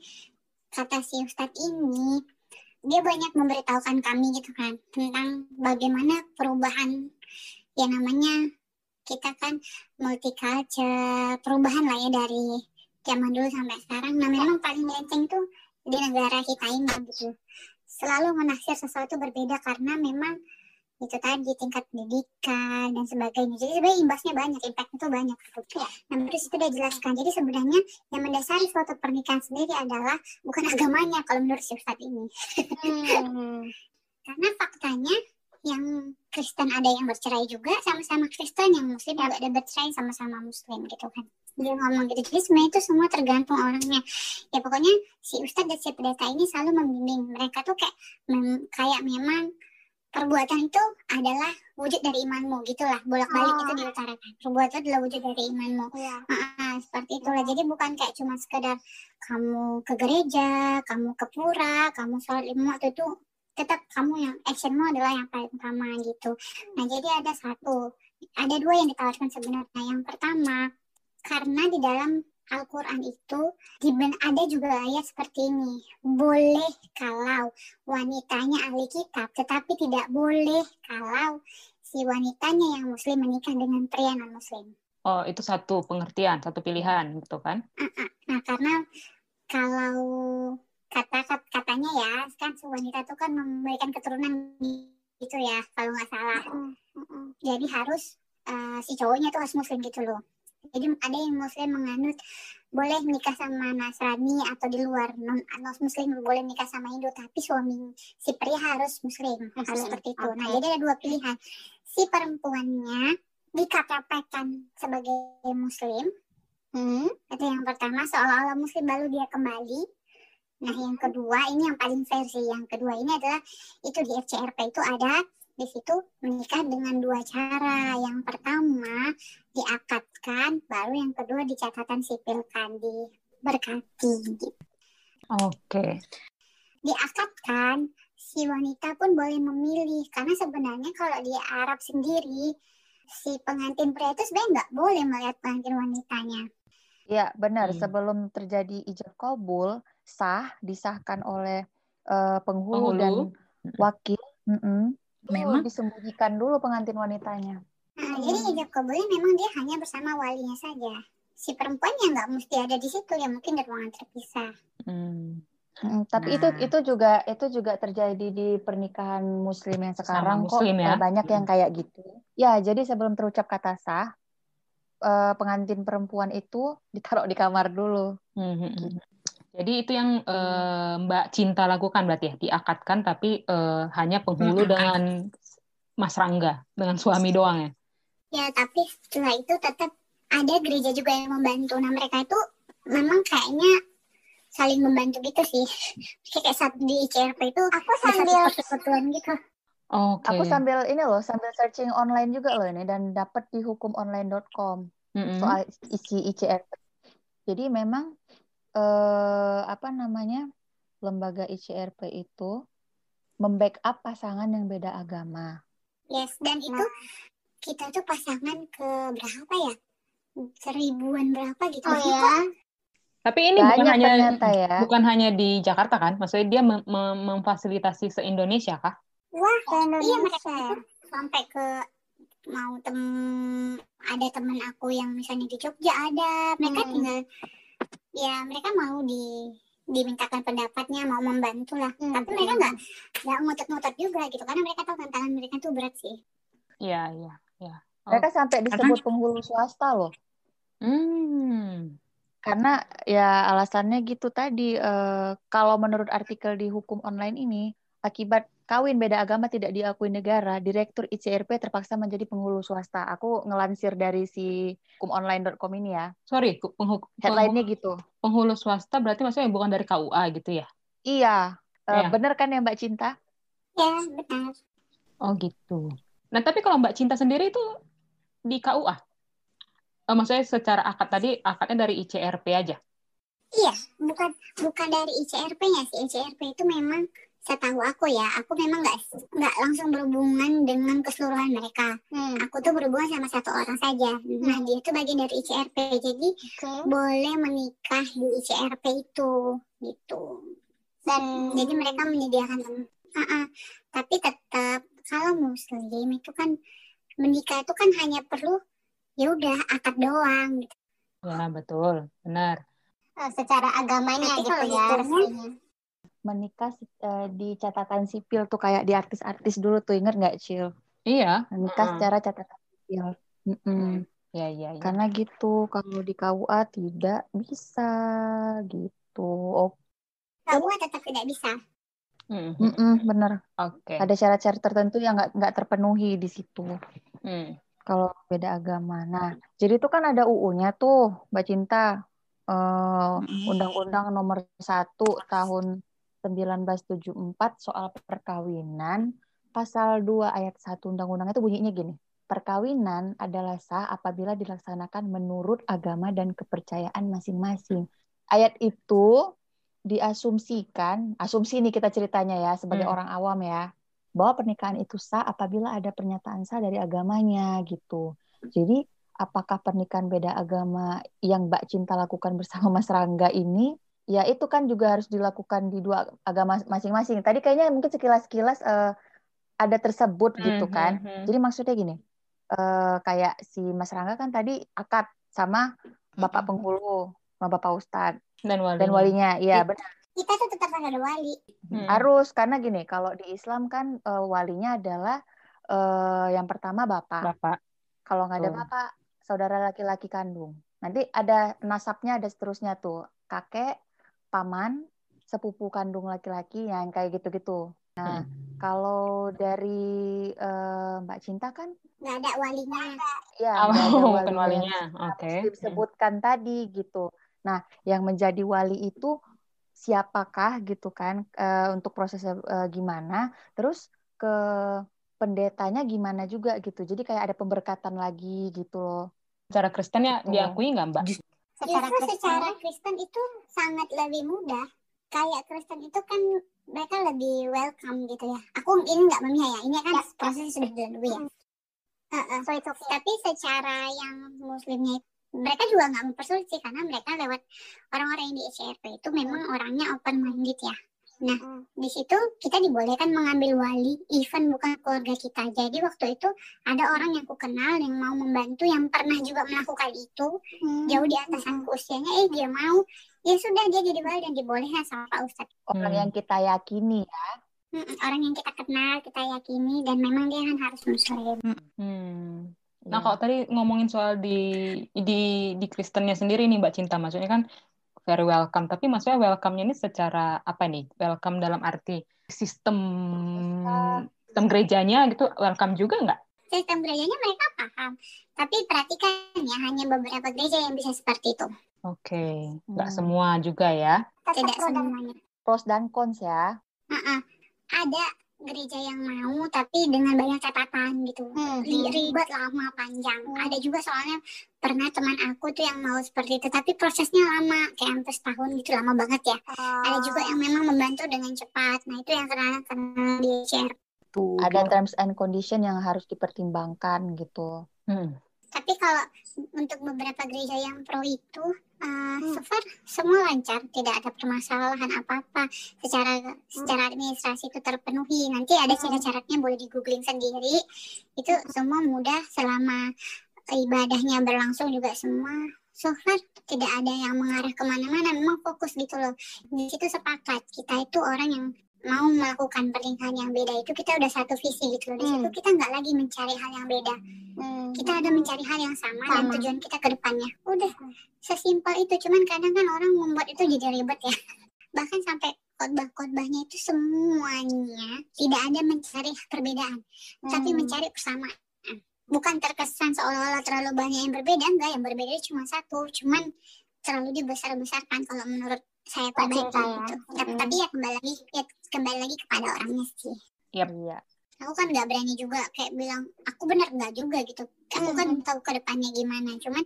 kata si Ustadz ini dia banyak memberitahukan kami gitu kan tentang bagaimana perubahan ya namanya kita kan multicultural perubahan lah ya dari zaman dulu sampai sekarang. Nah memang paling melenceng tuh di negara kita ini gitu. Selalu menaksir sesuatu berbeda karena memang itu tadi tingkat pendidikan dan sebagainya jadi sebenarnya imbasnya banyak impact itu banyak gitu. Nah, terus itu dia jelaskan. Jadi sebenarnya yang mendasari suatu pernikahan sendiri adalah bukan agamanya kalau menurut si Ustadz ini. hmm, Karena faktanya yang Kristen ada yang bercerai juga sama-sama Kristen, yang Muslim juga ada bercerai sama-sama Muslim gitu kan. Dia ngomong gitu. Jadi sebenarnya itu semua tergantung orangnya. Ya pokoknya si Ustadz dan si pendeta ini selalu membimbing. Mereka tuh kayak mem- kayak memang perbuatan itu adalah wujud dari imanmu gitulah bolak-balik Oh. itu diutarakan perbuatan adalah wujud dari imanmu Iya. Ah, seperti itulah. Jadi bukan kayak cuma sekedar kamu ke gereja, kamu ke pura, kamu sholat lima waktu itu tetap kamu yang actionmu adalah yang paling utama gitu. Nah jadi ada satu, ada dua yang ditawarkan sebenarnya. Yang pertama karena di dalam Al-Quran itu diben- ada juga ayat seperti ini. Boleh kalau wanitanya ahli kitab, tetapi tidak boleh kalau si wanitanya yang muslim menikah dengan pria non muslim. Oh, itu satu pengertian, satu pilihan gitu kan? Nah, karena kalau kata kat- katanya ya, kan si wanita itu kan memberikan keturunan gitu ya, kalau nggak salah. Jadi harus eh, si cowoknya tuh harus muslim gitu loh. Jadi ada yang muslim menganut boleh menikah sama Nasrani atau di luar non, non muslim boleh nikah sama Hindu tapi suami si pria harus muslim harus seperti itu. Nah oke. jadi ada dua pilihan si perempuannya dikatakan sebagai muslim Hmm, itu yang pertama seolah-olah muslim baru dia kembali. Nah yang kedua ini yang paling versi yang kedua ini adalah itu di FCRP itu ada di situ menikah dengan dua cara. Yang pertama diakatkan, baru yang kedua di catatan sipil kan diberkati. Gitu. Oke. Diakatkan si wanita pun boleh memilih karena sebenarnya kalau di Arab sendiri si pengantin pria itu sebenarnya nggak boleh melihat pengantin wanitanya. Iya, benar. Hmm. Sebelum terjadi ijab kabul, sah, disahkan oleh eh, penghulu, Penghulu. dan wakil, mm-mm, itu Memang? disembunyikan dulu pengantin wanitanya. Nah, jadi hijab kabulnya memang dia hanya bersama walinya saja. Si perempuannya nggak mesti ada di situ, ya mungkin di ruangan terpisah. Hmm. Mm, tapi itu Nah. itu juga itu juga terjadi di pernikahan muslim yang sekarang kok muslim ya? eh, banyak yang kayak gitu. Ya, jadi sebelum terucap kata sah, eh, pengantin perempuan itu ditaruh di kamar dulu. Hmm, hmm, hmm. Jadi itu yang eh, Mbak Cinta lakukan berarti ya, diakatkan tapi eh, hanya penghulu dengan Mas Rangga, dengan suami doang ya. Ya, tapi setelah itu tetap ada gereja juga yang membantu. Nah, mereka itu memang kayaknya saling membantu gitu sih. Kayak saat di ICRP itu aku sambil- persekutuan gitu. Oke. Aku sambil ini loh, sambil searching online juga loh ini dan dapat di hukumonline.com Mm-mm. soal isi ICRP. Jadi memang eh, apa namanya lembaga ICRP itu membackup pasangan yang beda agama. Yes, dan itu kita tuh pasangan ke berapa ya? Seribuan berapa gitu. Oh ya. Tapi ini bukan hanya ternyata ya. bukan hanya di Jakarta kan? Maksudnya dia mem- mem- memfasilitasi se-Indonesia kah? Wah, Ke iya mereka Indonesia. itu sampai ke mau tem ada temen aku yang misalnya di Jogja ada mereka Hmm. tinggal ya mereka mau di dimintakan pendapatnya mau membantu lah Hmm. tapi mereka nggak nggak ngotot-ngotot juga gitu karena mereka tahu tantangan mereka tuh berat sih Iya, iya, iya. Oh. Mereka sampai disebut penghulu swasta loh. Hmm. Karena ya alasannya gitu tadi, eh, kalau menurut artikel di hukum online ini, akibat kawin beda agama tidak diakui negara, Direktur ICRP terpaksa menjadi penghulu swasta. Aku ngelansir dari si hukumonline.com ini ya. Sorry, Headline-nya gitu. penghulu swasta berarti maksudnya bukan dari KUA gitu ya? Iya, Iya. bener kan ya Mbak Cinta? ya benar Oh gitu. Nah tapi kalau Mbak Cinta sendiri itu di KUA? Eh, maksudnya secara akad tadi akadnya dari ICRP aja? iya bukan bukan dari ICRP-nya sih ICRP itu memang setahu aku ya aku memang nggak nggak langsung berhubungan dengan keseluruhan mereka Hmm. aku tuh berhubungan sama satu orang saja nah dia itu bagian dari ICRP jadi Oke. boleh menikah di ICRP itu gitu Dan jadi mereka menyediakan Ah, ah. tapi tetap kalau muslim itu kan menikah itu kan hanya perlu ya udah akad doang gitu. Ya betul, benar. eh, secara agamanya Tapi gitu ya resminya. Menikah eh, di catatan sipil tuh kayak di artis-artis dulu tuh, inget nggak Cil? Iya. Menikah Mm-mm. secara catatan sipil. Mm-mm. Ya, ya, ya. Karena gitu, kalau di KUA tidak bisa gitu. Oh, Kalau tetap tidak bisa Mm-mm. mm-mm, bener. Oke. Ada syarat-syarat tertentu yang nggak nggak terpenuhi di situ. Hmm. Kalau beda agama. Nah, jadi itu kan ada UU-nya tuh, Mbak Cinta. Eh, Undang-Undang nomor 1 tahun 1974 soal perkawinan. Pasal 2 ayat 1 undang-undang itu bunyinya gini. Perkawinan adalah sah apabila dilaksanakan menurut agama dan kepercayaan masing-masing. Ayat itu diasumsikan, asumsi ini kita ceritanya ya sebagai Hmm. orang awam ya, bahwa pernikahan itu sah apabila ada pernyataan sah dari agamanya gitu. Jadi apakah pernikahan beda agama yang Mbak Cinta lakukan bersama Mas Rangga ini, ya itu kan juga harus dilakukan di dua agama masing-masing. Tadi kayaknya mungkin sekilas-sekilas eh, ada tersebut gitu Hmm, kan. hmm, hmm. Jadi maksudnya gini, eh, kayak si Mas Rangga kan tadi akad sama Bapak penghulu, sama Bapak Ustadz Dan walinya. dan walinya. Iya, Iya. benar. kita tuh tetap ada wali Hmm. Harus karena gini, kalau di Islam kan eh, walinya adalah eh, yang pertama bapak. Bapak. Kalau nggak ada Betul. bapak, saudara laki-laki kandung. Nanti ada nasabnya ada seterusnya tuh, kakek, paman, sepupu kandung laki-laki yang kayak gitu-gitu. Nah, Hmm. kalau dari eh, Mbak Cinta kan nggak ada walinya ya Oh, ada bukan walinya walinya. yang Oke. harus disebutkan tadi gitu. Nah, yang menjadi wali itu siapakah gitu kan eh, untuk prosesnya eh, gimana? Terus ke pendetanya gimana juga gitu. Jadi kayak ada pemberkatan lagi gitu loh. Secara Kristen ya Gitu. diakui nggak Mbak? Secara Justru Kristen secara Kristen itu sangat lebih mudah. Kayak Kristen itu kan mereka lebih welcome gitu ya. Aku ini nggak memihak ya. Ini kan Ya. proses sudah dilalui ya. Heeh. so it's okay. Tapi secara yang muslimnya mereka juga nggak mempersulit sih karena mereka lewat orang-orang yang di ICRP itu memang orangnya open minded ya. Nah, di situ kita dibolehkan mengambil wali, even bukan keluarga kita. Jadi waktu itu ada orang yang ku kenal yang mau membantu, yang pernah juga melakukan itu, Hmm. jauh di atas aku usianya, eh dia mau, ya sudah dia jadi wali dan dibolehkan sama Pak Ustadz. Orang Hmm. yang kita yakini ya. Orang yang kita kenal, kita yakini, dan memang dia kan harus muslim. Hmm. Nah, Iya. kalau tadi ngomongin soal di di di Kristennya sendiri nih Mbak Cinta, maksudnya kan very welcome, tapi maksudnya welcome-nya ini secara apa nih? Welcome dalam arti sistem sistem gerejanya gitu welcome juga nggak? Sistem gerejanya mereka paham, tapi perhatikan ya, hanya beberapa gereja yang bisa seperti itu. Oke, nggak Hmm. semua juga ya. Tidak semuanya. Pros dan cons ya. Uh-uh. Ada gereja yang mau tapi dengan banyak catatan gitu. Hmm. Ri- Ribet lama panjang. Hmm. Ada juga soalnya pernah teman aku tuh yang mau seperti itu tapi prosesnya lama kayak hampir setahun gitu lama banget ya. Ada juga yang memang membantu dengan cepat. Nah itu yang karena karena di share. Ada terms and condition yang harus dipertimbangkan gitu. Hmm. Tapi kalau untuk beberapa gereja yang pro itu, uh, Hmm. so far semua lancar, tidak ada permasalahan apa-apa. Secara secara administrasi itu terpenuhi. Nanti ada Hmm. syarat-syaratnya boleh di googling sendiri. Itu semua mudah selama ibadahnya berlangsung juga semua. So far tidak ada yang mengarah ke mana-mana. Memang fokus gitu loh. Di situ sepakat kita itu orang yang mau melakukan pernikahan yang beda itu kita udah satu visi gitu loh. Di situ Hmm. kita nggak lagi mencari hal yang beda Hmm. kita ada mencari hal yang sama, dan Sama. tujuan kita ke depannya. Udah, sesimpel itu. Cuman kadang kan orang membuat itu jadi ribet ya. Bahkan sampai khotbah-khotbahnya itu semuanya tidak ada mencari perbedaan, tapi Hmm. mencari persamaan. Bukan terkesan seolah-olah terlalu banyak yang berbeda, enggak. Yang berbeda cuma satu, cuman terlalu dibesar-besarkan kalau menurut saya Cinta ya. gitu. Tapi, Hmm. tapi ya kembali lagi, ya kembali lagi kepada orangnya sih Iya. aku kan nggak berani juga kayak bilang aku benar nggak juga gitu aku kan Mhm. tahu ke depannya gimana cuman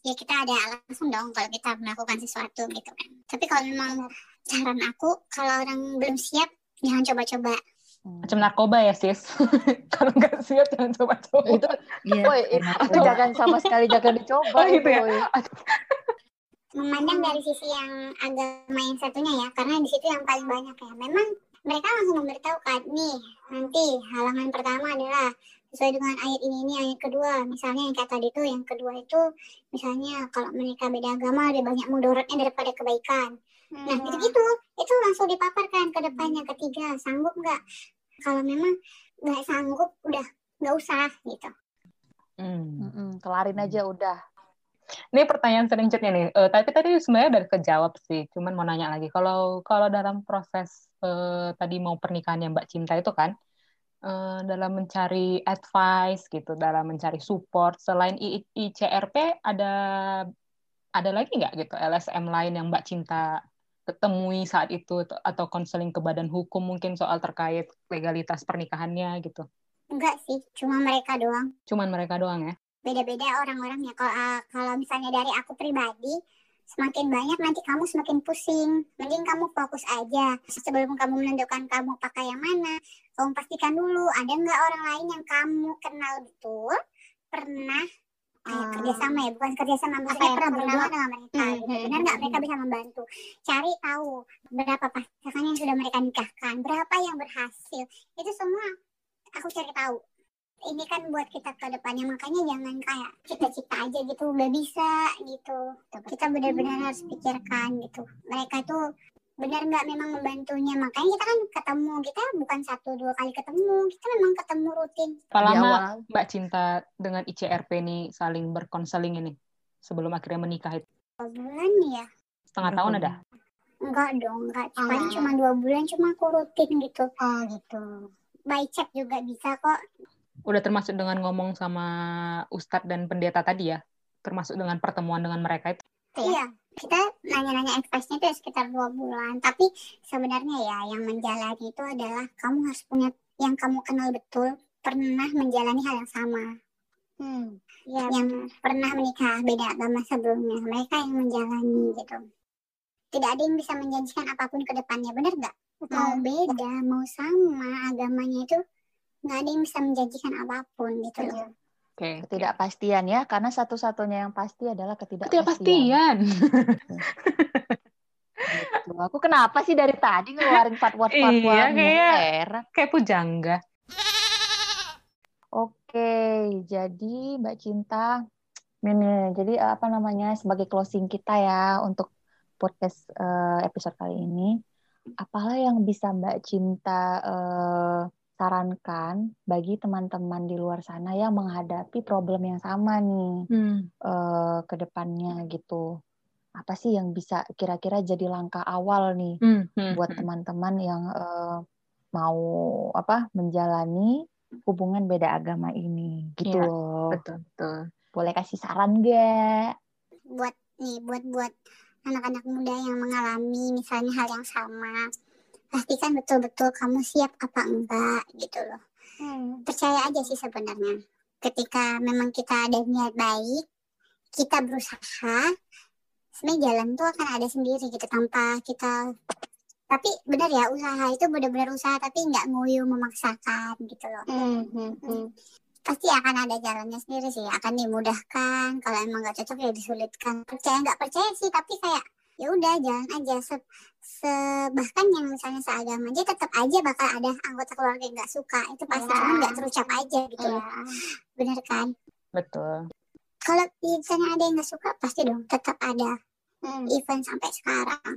ya kita ada alasan dong kalau kita melakukan sesuatu gitu kan tapi kalau memang saran aku kalau orang belum siap jangan coba-coba Hmm. Macam narkoba ya sis. Kalau nggak siap jangan coba-coba. Itu Iya, Woi, itu jangan sama sekali jangan dicoba Oh, gitu itu. ya? Memandang dari sisi yang agama yang satunya ya karena di situ yang paling banyak ya. Memang mereka langsung memberitahu kan nih nanti halaman pertama adalah sesuai dengan ayat ini ini ayat kedua. Misalnya yang kata tadi itu yang kedua itu misalnya kalau mereka beda agama lebih banyak mudorotnya daripada kebaikan. Nah gitu gitu itu langsung dipaparkan ke depannya ketiga sanggup nggak? Kalau memang nggak sanggup udah nggak usah gitu. Hmm. Mm-mm, kelarin aja udah. Ini pertanyaan selanjutnya nih. Eh, tapi tadi sebenarnya udah kejawab sih. Cuman mau nanya lagi. Kalau kalau dalam proses eh, tadi mau pernikahan yang Mbak Cinta itu kan, eh, dalam mencari advice gitu, dalam mencari support selain I- ICRP ada ada lagi nggak gitu LSM lain yang Mbak Cinta ketemui saat itu atau konseling ke badan hukum mungkin soal terkait legalitas pernikahannya gitu. enggak sih cuma mereka doang Cuman mereka doang ya. Beda-beda orang-orangnya. Kalau ah, kalau misalnya dari aku pribadi, semakin banyak nanti kamu semakin pusing. Mending kamu fokus aja. Sebelum kamu menentukan kamu pakai yang mana, kamu pastikan dulu ada nggak orang lain yang kamu kenal betul pernah kayak Ah. kerjasama ya, bukan kerjasama maksudnya ya, pernah berhubungan dengan mereka. Hmm, gitu. hmm, Benar nggak hmm, mereka bisa membantu? Cari tahu berapa pasangan yang sudah mereka nikahkan, berapa yang berhasil. Itu semua aku cari tahu ini kan buat kita ke depannya. Makanya jangan kayak cita-cita aja gitu nggak bisa gitu. Kita benar-benar harus pikirkan gitu. Mereka tuh benar nggak memang membantunya. Makanya kita kan ketemu kita bukan satu dua kali ketemu. Kita memang ketemu rutin. Berapa lama. Mbak Cinta dengan ICRP ini saling berkonseling ini sebelum akhirnya menikah itu? dua bulan ya. Setengah tahun ada? enggak dong enggak Oh. paling cuma dua bulan cuma aku rutin gitu. Oh gitu. by chat juga bisa kok Udah termasuk dengan ngomong sama Ustadz dan pendeta tadi ya? Termasuk dengan pertemuan dengan mereka itu? Iya, kita nanya-nanya advice-nya itu sekitar dua bulan. Tapi sebenarnya ya yang menjalani itu adalah kamu harus punya yang kamu kenal betul pernah menjalani hal yang sama. Hmm. Ya, yang pernah menikah beda agama sebelumnya. Mereka yang menjalani gitu. Tidak ada yang bisa menjanjikan apa pun ke depannya, benar nggak? Mau beda, mau sama agamanya itu nggak ada yang bisa menjanjikan apa pun gitu loh. Oke. Ketidakpastian ya, karena satu-satunya yang pasti adalah ketidakpastian. Ketidakpastian. Gitu. Aku kenapa sih dari tadi ngeluarin fatwa fatwa Iya, kayak-. Kayak pujangga. Oke, jadi Mbak Cinta, ini jadi apa namanya sebagai closing kita ya untuk podcast eh, episode kali ini, apalah yang bisa Mbak Cinta eh, sarankan bagi teman-teman di luar sana yang menghadapi problem yang sama nih eh, ke depannya gitu. Apa sih yang bisa kira-kira jadi langkah awal nih buat teman-teman yang eh, mau apa menjalani hubungan beda agama ini gitu Iya, loh. Betul, betul. Boleh kasih saran gak? buat nih buat buat anak-anak muda yang mengalami misalnya hal yang sama pastikan betul-betul kamu siap apa enggak gitu loh. Percaya aja sih sebenarnya. Ketika memang kita ada niat baik kita berusaha sebenarnya jalan tuh akan ada sendiri gitu tanpa kita tapi benar ya usaha itu benar-benar usaha tapi nggak nguyu memaksakan gitu loh. Pasti akan ada jalannya sendiri sih akan dimudahkan. Kalau emang nggak cocok ya disulitkan. Percaya nggak percaya sih tapi kayak ya udah jalan aja. Se, se- bahkan yang misalnya seagama aja tetap aja bakal ada anggota keluarga yang nggak suka. Itu pasti Iya. cuman nggak terucap aja gitu loh. Bener kan? Betul. kalau misalnya ada yang nggak suka pasti dong tetap ada event sampai sekarang.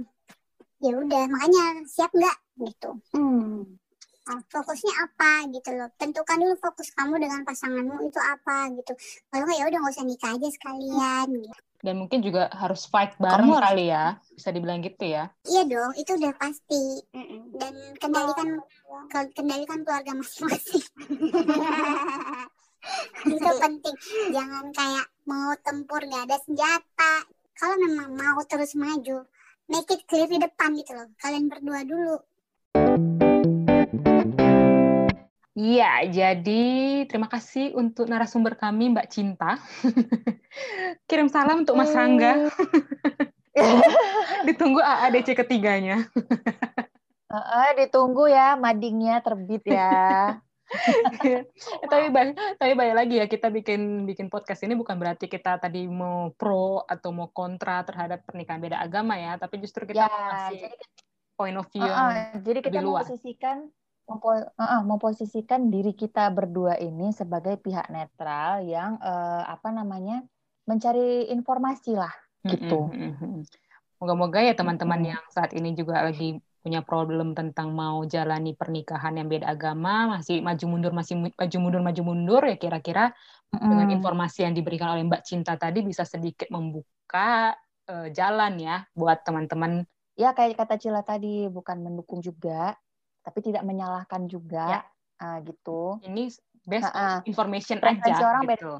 Ya udah makanya siap nggak gitu. Ah, fokusnya apa gitu loh? Tentukan dulu fokus kamu dengan pasanganmu itu apa gitu. Kalau nggak ya udah nggak usah nikah aja sekalian gitu. Dan mungkin juga harus fight bareng harus- kali ya. Bisa dibilang gitu ya. iya dong itu udah pasti. Dan kendalikan ke- kendalikan keluarga masing-masing. Itu penting. Jangan kayak mau tempur nggak ada senjata. Kalau memang mau terus maju make it clear di depan gitu loh. Kalian berdua dulu Iya, jadi terima kasih untuk narasumber kami Mbak Cinta. Kirim salam untuk Mas Rangga. Ditunggu AADC ketiganya. Heeh, ditunggu ya madingnya terbit ya. Tapi balik, tapi balik lagi ya kita bikin bikin podcast ini bukan berarti kita tadi mau pro atau mau kontra terhadap pernikahan beda agama ya, tapi justru kita ya, mau kasih jadi, point of view Heeh, yang jadi kita luas. memposisikan mempo- memposisikan diri kita berdua ini sebagai pihak netral yang eh, apa namanya mencari informasi lah gitu. Moga-moga ya teman-teman yang saat ini juga lagi punya problem tentang mau jalani pernikahan yang beda agama, masih maju mundur, masih maju mundur, maju mundur, ya kira-kira dengan Mm. informasi yang diberikan oleh Mbak Cinta tadi bisa sedikit membuka eh, jalan ya buat teman-teman. Ya kayak kata Cila tadi bukan mendukung juga, tapi tidak menyalahkan juga, ah, gitu. Ini on Ha-ha. information aja orang beda. gitu.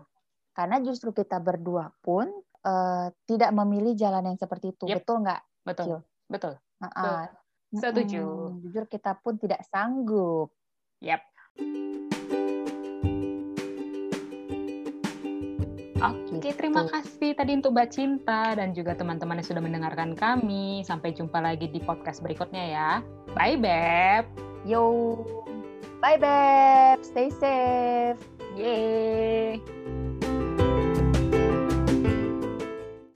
Karena justru kita berdua pun eh, tidak memilih jalan yang seperti itu, Yep. betul nggak? Betul, Cil? betul. Ah, Setuju. mm-mm. Jujur kita pun tidak sanggup. Yap. Oke, Gitu. terima kasih tadi untuk Mbak Cinta dan juga teman-teman yang sudah mendengarkan kami. Sampai jumpa lagi di podcast berikutnya ya. Bye, Beb. Yo, bye beb, stay safe. Yeay.